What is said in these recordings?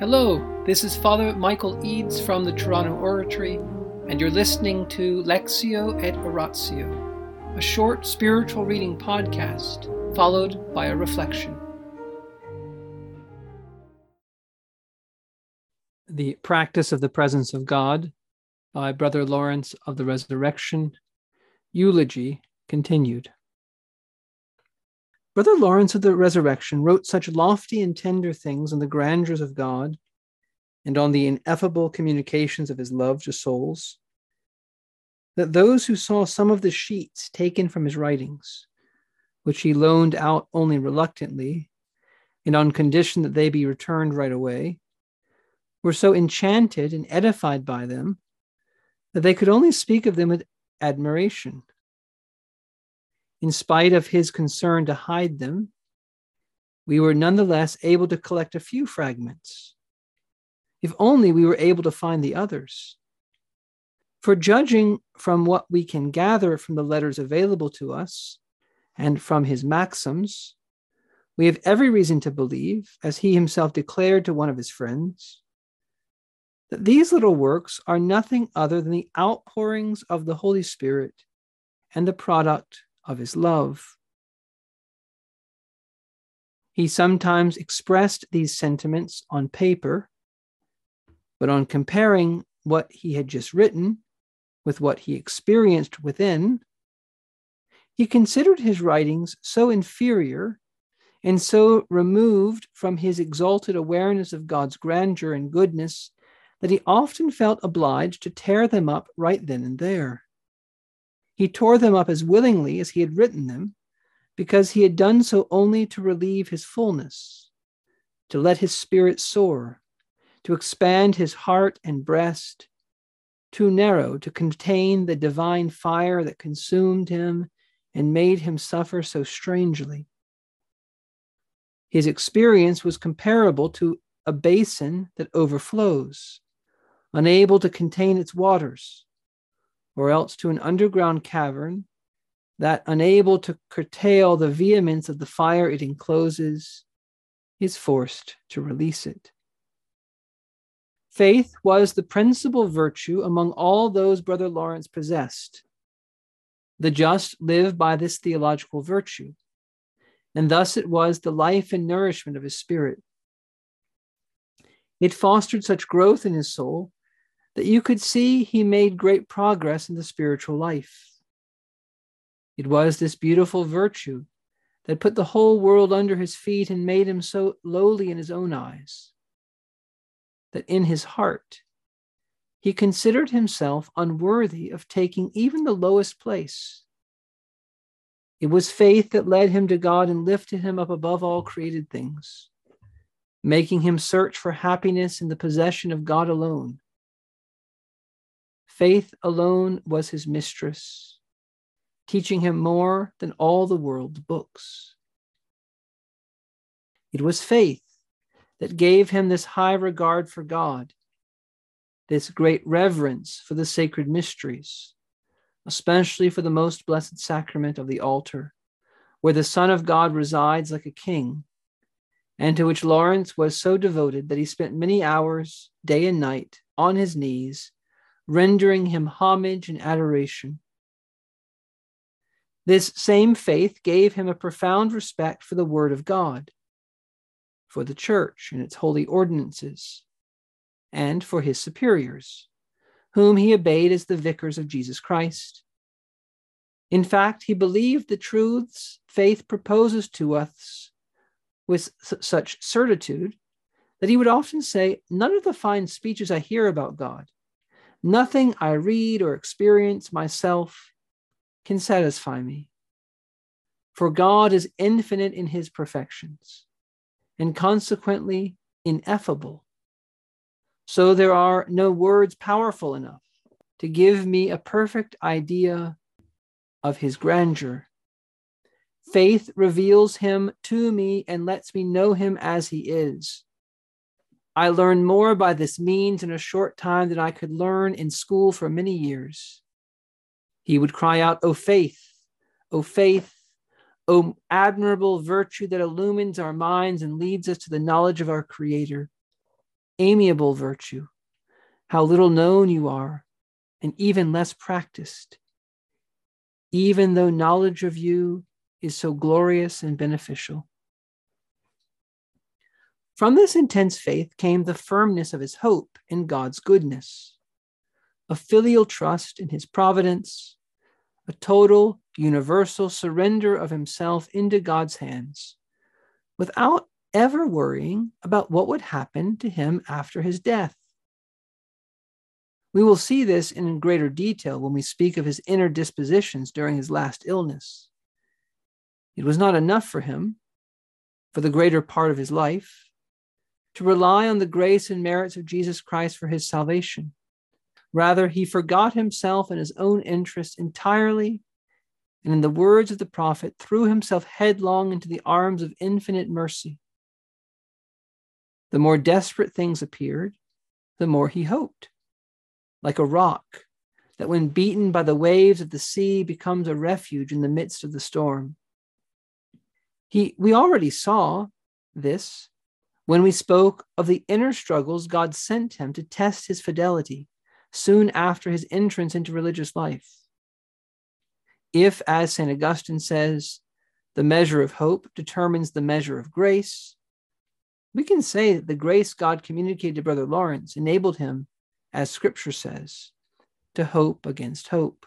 Hello, this is Father Michael Eads from the Toronto Oratory, and you're listening to Lectio et Oratio, a short spiritual reading podcast followed by a reflection. The Practice of the Presence of God by Brother Lawrence of the Resurrection, Eulogy continued. Brother Lawrence of the Resurrection wrote such lofty and tender things on the grandeurs of God and on the ineffable communications of his love to souls that those who saw some of the sheets taken from his writings, which he loaned out only reluctantly, and on condition that they be returned right away, were so enchanted and edified by them that they could only speak of them with admiration in spite of his concern to hide them, we were nonetheless able to collect a few fragments. If only we were able to find the others. For judging from what we can gather from the letters available to us and from his maxims, we have every reason to believe, as he himself declared to one of his friends, that these little works are nothing other than the outpourings of the Holy Spirit and the product of his love. He sometimes expressed these sentiments on paper, but on comparing what he had just written with what he experienced within, he considered his writings so inferior and so removed from his exalted awareness of God's grandeur and goodness that he often felt obliged to tear them up right then and there. He tore them up as willingly as he had written them, because he had done so only to relieve his fullness, to let his spirit soar, to expand his heart and breast, too narrow to contain the divine fire that consumed him and made him suffer so strangely. His experience was comparable to a basin that overflows, unable to contain its waters or else to an underground cavern that, unable to curtail the vehemence of the fire it encloses, is forced to release it. Faith was the principal virtue among all those Brother Lawrence possessed. The just live by this theological virtue, and thus it was the life and nourishment of his spirit. It fostered such growth in his soul that you could see he made great progress in the spiritual life. It was this beautiful virtue that put the whole world under his feet and made him so lowly in his own eyes that in his heart he considered himself unworthy of taking even the lowest place. It was faith that led him to God and lifted him up above all created things, making him search for happiness in the possession of God alone Faith alone was his mistress, teaching him more than all the world's books. It was faith that gave him this high regard for God, this great reverence for the sacred mysteries, especially for the most blessed sacrament of the altar, where the Son of God resides like a king, and to which Lawrence was so devoted that he spent many hours, day and night, on his knees rendering him homage and adoration. This same faith gave him a profound respect for the Word of God, for the Church and its holy ordinances, and for his superiors, whom he obeyed as the vicars of Jesus Christ. In fact, he believed the truths faith proposes to us with such certitude that he would often say, None of the fine speeches I hear about God Nothing I read or experience myself can satisfy me. For God is infinite in his perfections and consequently ineffable. So there are no words powerful enough to give me a perfect idea of his grandeur. Faith reveals him to me and lets me know him as he is. I learned more by this means in a short time than I could learn in school for many years. He would cry out, O faith, O faith, O admirable virtue that illumines our minds and leads us to the knowledge of our Creator. amiable virtue, how little known you are, and even less practiced, even though knowledge of you is so glorious and beneficial. From this intense faith came the firmness of his hope in God's goodness, a filial trust in his providence, a total, universal surrender of himself into God's hands, without ever worrying about what would happen to him after his death. We will see this in greater detail when we speak of his inner dispositions during his last illness. It was not enough for him, for the greater part of his life, to rely on the grace and merits of Jesus Christ for his salvation. Rather, he forgot himself and his own interests entirely, and in the words of the prophet, threw himself headlong into the arms of infinite mercy. The more desperate things appeared, the more he hoped. Like a rock that, when beaten by the waves of the sea, becomes a refuge in the midst of the storm. He, we already saw this when we spoke of the inner struggles God sent him to test his fidelity soon after his entrance into religious life. If, as St. Augustine says, the measure of hope determines the measure of grace, we can say that the grace God communicated to Brother Lawrence enabled him, as Scripture says, to hope against hope.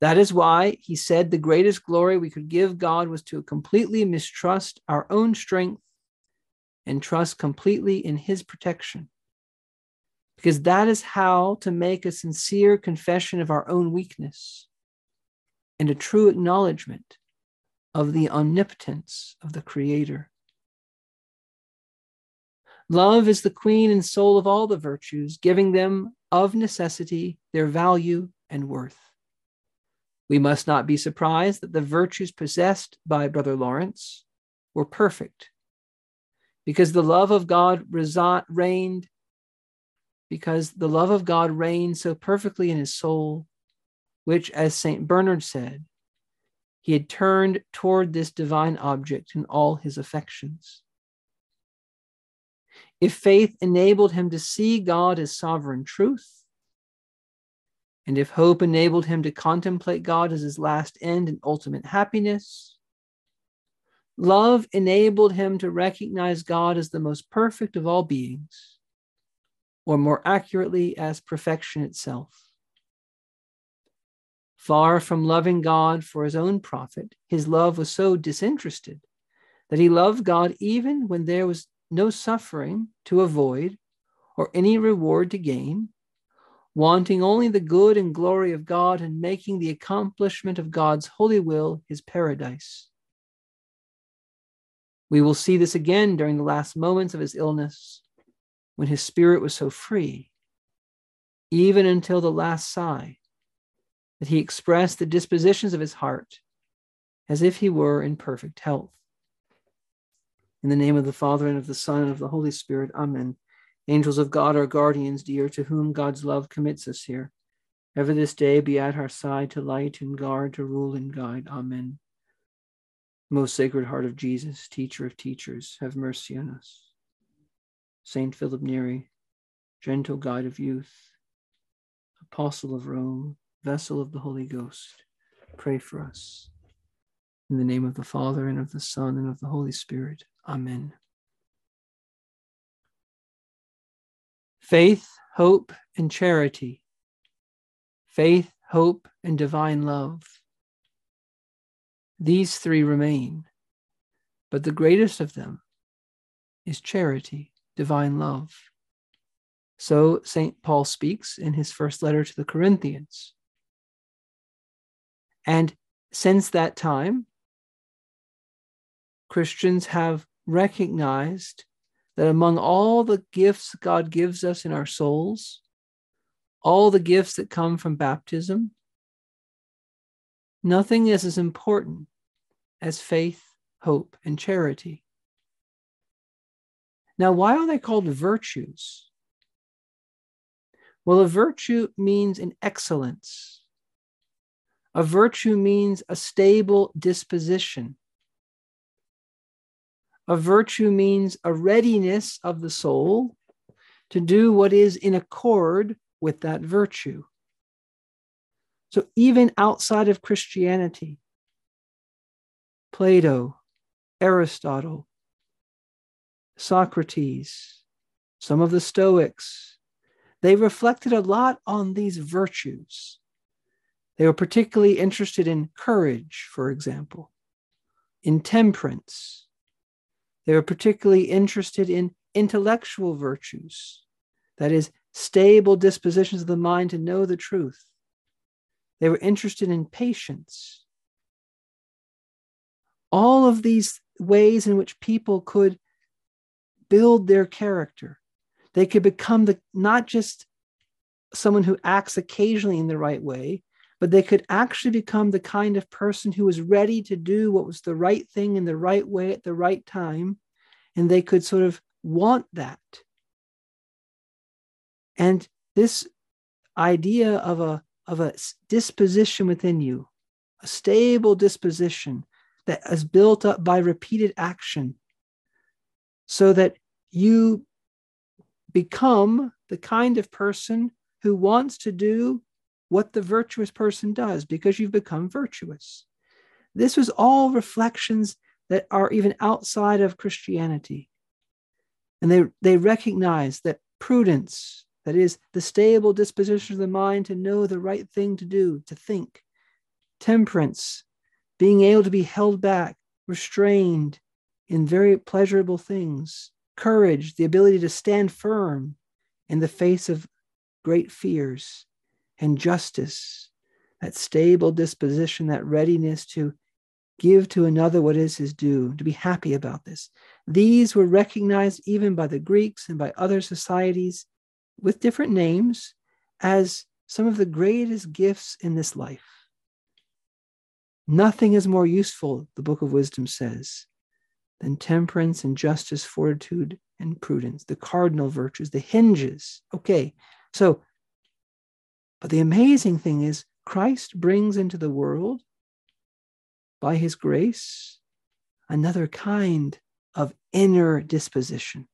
That is why he said the greatest glory we could give God was to completely mistrust our own strength and trust completely in his protection. Because that is how to make a sincere confession of our own weakness and a true acknowledgement of the omnipotence of the Creator. Love is the queen and soul of all the virtues, giving them of necessity their value and worth. We must not be surprised that the virtues possessed by Brother Lawrence were perfect because the love of God reigned, because the love of God reigned so perfectly in his soul, which, as St. Bernard said, he had turned toward this divine object in all his affections. If faith enabled him to see God as sovereign truth, and if hope enabled him to contemplate God as his last end and ultimate happiness, Love enabled him to recognize God as the most perfect of all beings, or more accurately, as perfection itself. Far from loving God for his own profit, his love was so disinterested that he loved God even when there was no suffering to avoid or any reward to gain, wanting only the good and glory of God and making the accomplishment of God's holy will his paradise. We will see this again during the last moments of his illness, when his spirit was so free, even until the last sigh, that he expressed the dispositions of his heart as if he were in perfect health. In the name of the Father, and of the Son, and of the Holy Spirit, Amen. Angels of God, our guardians dear, to whom God's love commits us here, ever this day be at our side to light and guard, to rule and guide. Amen. Most Sacred Heart of Jesus, Teacher of Teachers, have mercy on us. Saint Philip Neri, gentle guide of youth, Apostle of Rome, vessel of the Holy Ghost, pray for us. In the name of the Father, and of the Son, and of the Holy Spirit. Amen. Faith, hope, and charity. Faith, hope, and divine love these three remain, but the greatest of them is charity, divine love. So St. Paul speaks in his first letter to the Corinthians. And since that time, Christians have recognized that among all the gifts God gives us in our souls, all the gifts that come from baptism, nothing is as important as faith, hope, and charity. Now, why are they called virtues? Well, a virtue means an excellence. A virtue means a stable disposition. A virtue means a readiness of the soul to do what is in accord with that virtue. So even outside of Christianity, Plato, Aristotle, Socrates, some of the Stoics, they reflected a lot on these virtues. They were particularly interested in courage, for example, in temperance. They were particularly interested in intellectual virtues, that is, stable dispositions of the mind to know the truth. They were interested in patience. All of these ways in which people could build their character. They could become the not just someone who acts occasionally in the right way, but they could actually become the kind of person who was ready to do what was the right thing in the right way at the right time. And they could sort of want that. And this idea of a, of a disposition within you, a stable disposition that is built up by repeated action, so that you become the kind of person who wants to do what the virtuous person does because you've become virtuous. This was all reflections that are even outside of Christianity. And they, they recognize that prudence, that is, the stable disposition of the mind to know the right thing to do, to think, temperance, being able to be held back, restrained in very pleasurable things, courage, the ability to stand firm in the face of great fears, and justice, that stable disposition, that readiness to give to another what is his due, to be happy about this. These were recognized even by the Greeks and by other societies with different names as some of the greatest gifts in this life. Nothing is more useful, the Book of Wisdom says, than temperance and justice, fortitude and prudence, the cardinal virtues, the hinges. Okay, so, but the amazing thing is, Christ brings into the world, by his grace, another kind of inner disposition.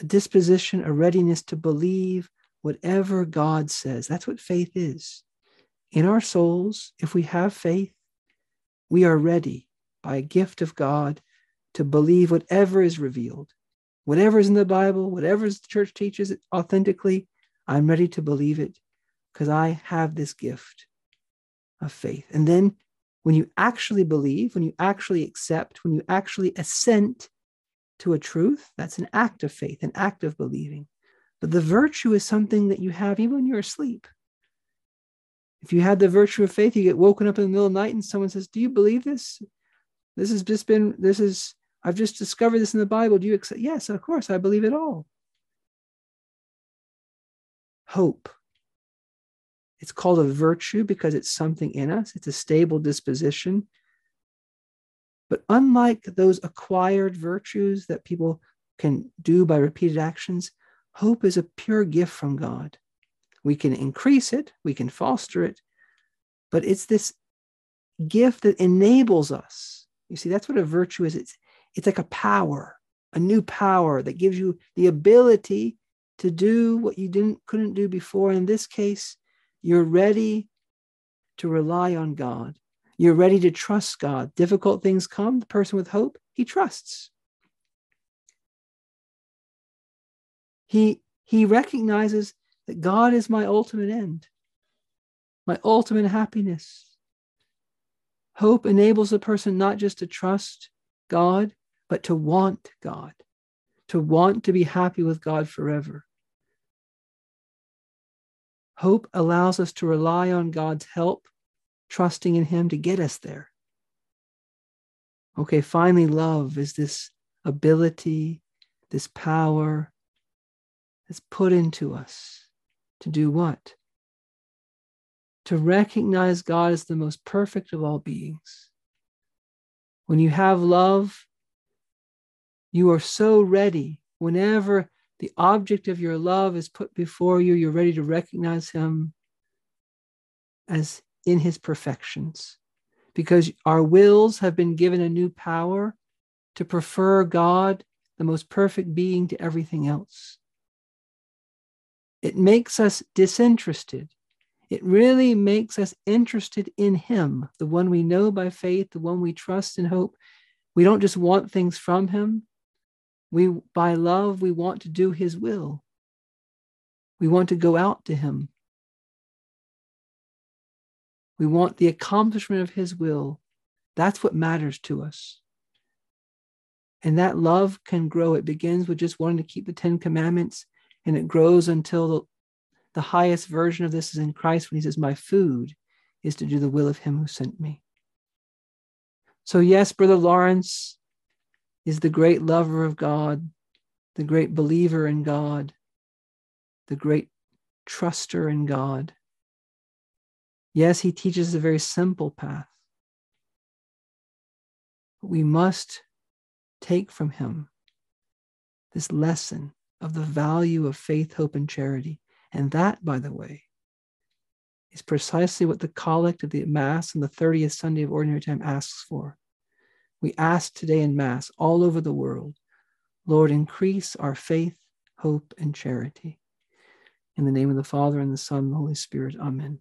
A disposition, a readiness to believe whatever God says. That's what faith is. In our souls, if we have faith, we are ready by a gift of God to believe whatever is revealed. Whatever is in the Bible, whatever the church teaches authentically, I'm ready to believe it because I have this gift of faith. And then when you actually believe, when you actually accept, when you actually assent to a truth, that's an act of faith, an act of believing. But the virtue is something that you have even when you're asleep. If you had the virtue of faith, you get woken up in the middle of the night and someone says, Do you believe this? This has just been, this is, I've just discovered this in the Bible. Do you accept? Yes, of course, I believe it all. Hope. It's called a virtue because it's something in us, it's a stable disposition. But unlike those acquired virtues that people can do by repeated actions, hope is a pure gift from God. We can increase it, we can foster it, but it's this gift that enables us. You see, that's what a virtue is. It's, it's like a power, a new power that gives you the ability to do what you didn't couldn't do before. In this case, you're ready to rely on God. You're ready to trust God. Difficult things come, the person with hope, he trusts. He, he recognizes that God is my ultimate end, my ultimate happiness. Hope enables a person not just to trust God, but to want God, to want to be happy with God forever. Hope allows us to rely on God's help, trusting in Him to get us there. Okay, finally, love is this ability, this power that's put into us to do what? To recognize God as the most perfect of all beings. When you have love, you are so ready whenever the object of your love is put before you, you're ready to recognize him as in his perfections. Because our wills have been given a new power to prefer God, the most perfect being to everything else. It makes us disinterested. It really makes us interested in Him, the one we know by faith, the one we trust and hope. We don't just want things from Him. We, by love, we want to do His will. We want to go out to Him. We want the accomplishment of His will. That's what matters to us. And that love can grow. It begins with just wanting to keep the Ten Commandments, and it grows until the, the highest version of this is in Christ when he says, My food is to do the will of him who sent me. So, yes, Brother Lawrence is the great lover of God, the great believer in God, the great truster in God. Yes, he teaches a very simple path. But we must take from him this lesson of the value of faith, hope, and charity. And that, by the way, is precisely what the collect of the Mass on the 30th Sunday of Ordinary Time asks for. We ask today in Mass all over the world, Lord, increase our faith, hope, and charity. In the name of the Father, and the Son, and the Holy Spirit, Amen.